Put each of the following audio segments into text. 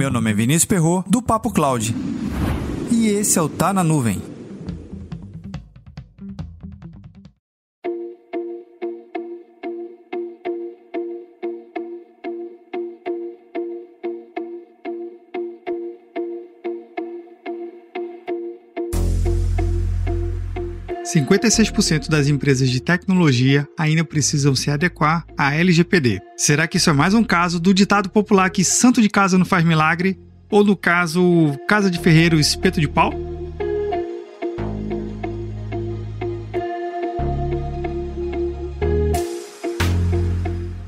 Meu nome é Vinícius Perro do Papo Cloud. E esse é o Tá na Nuvem. 56% das empresas de tecnologia ainda precisam se adequar à LGPD. Será que isso é mais um caso do ditado popular que santo de casa não faz milagre? Ou no caso, casa de ferreiro, espeto de pau?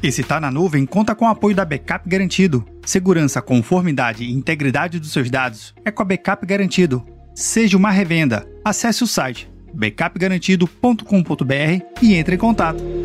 Esse Tá na Nuvem conta com o apoio da Backup Garantido. Segurança, conformidade e integridade dos seus dados é com a Backup Garantido. Seja uma revenda. Acesse o site backupgarantido.com.br e entre em contato.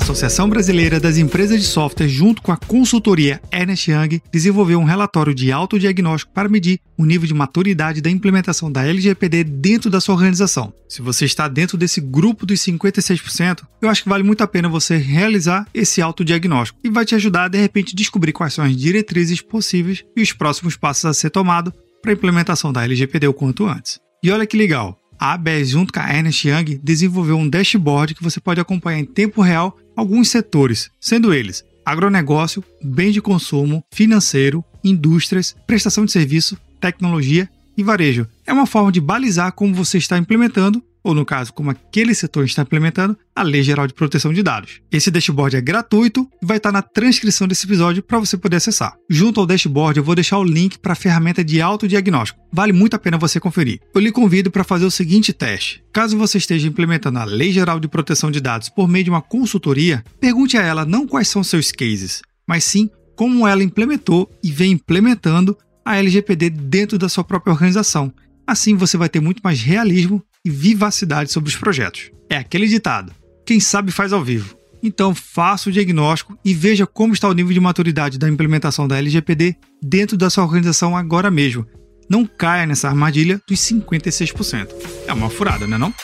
Associação Brasileira das Empresas de Software, junto com a consultoria Ernest Young, desenvolveu um relatório de autodiagnóstico para medir o nível de maturidade da implementação da LGPD dentro da sua organização. Se você está dentro desse grupo dos 56%, eu acho que vale muito a pena você realizar esse autodiagnóstico e vai te ajudar a de repente descobrir quais são as diretrizes possíveis e os próximos passos a ser tomado para a implementação da LGPD o quanto antes. E olha que legal, a ABS, junto com a Ernest Young, desenvolveu um dashboard que você pode acompanhar em tempo real alguns setores, sendo eles agronegócio, bem de consumo, financeiro, indústrias, prestação de serviço, tecnologia e varejo. É uma forma de balizar como você está implementando ou no caso, como aquele setor está implementando, a Lei Geral de Proteção de Dados. Esse dashboard é gratuito e vai estar na transcrição desse episódio para você poder acessar. Junto ao dashboard, eu vou deixar o link para a ferramenta de autodiagnóstico. Vale muito a pena você conferir. Eu lhe convido para fazer o seguinte teste. Caso você esteja implementando a Lei Geral de Proteção de Dados por meio de uma consultoria, pergunte a ela não quais são seus cases, mas sim como ela implementou e vem implementando a LGPD dentro da sua própria organização. Assim você vai ter muito mais realismo e vivacidade sobre os projetos. É aquele ditado: quem sabe faz ao vivo. Então, faça o diagnóstico e veja como está o nível de maturidade da implementação da LGPD dentro da sua organização agora mesmo. Não caia nessa armadilha dos 56%. É uma furada, não é?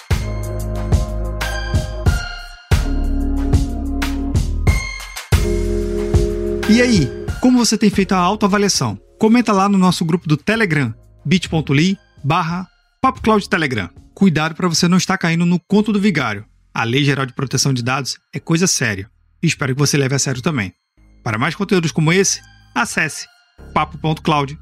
E aí, como você tem feito a autoavaliação? Comenta lá no nosso grupo do Telegram, bit.ly barra Telegram cuidado para você não estar caindo no conto do vigário. A Lei Geral de Proteção de Dados é coisa séria e espero que você leve a sério também. Para mais conteúdos como esse, acesse papo.cloud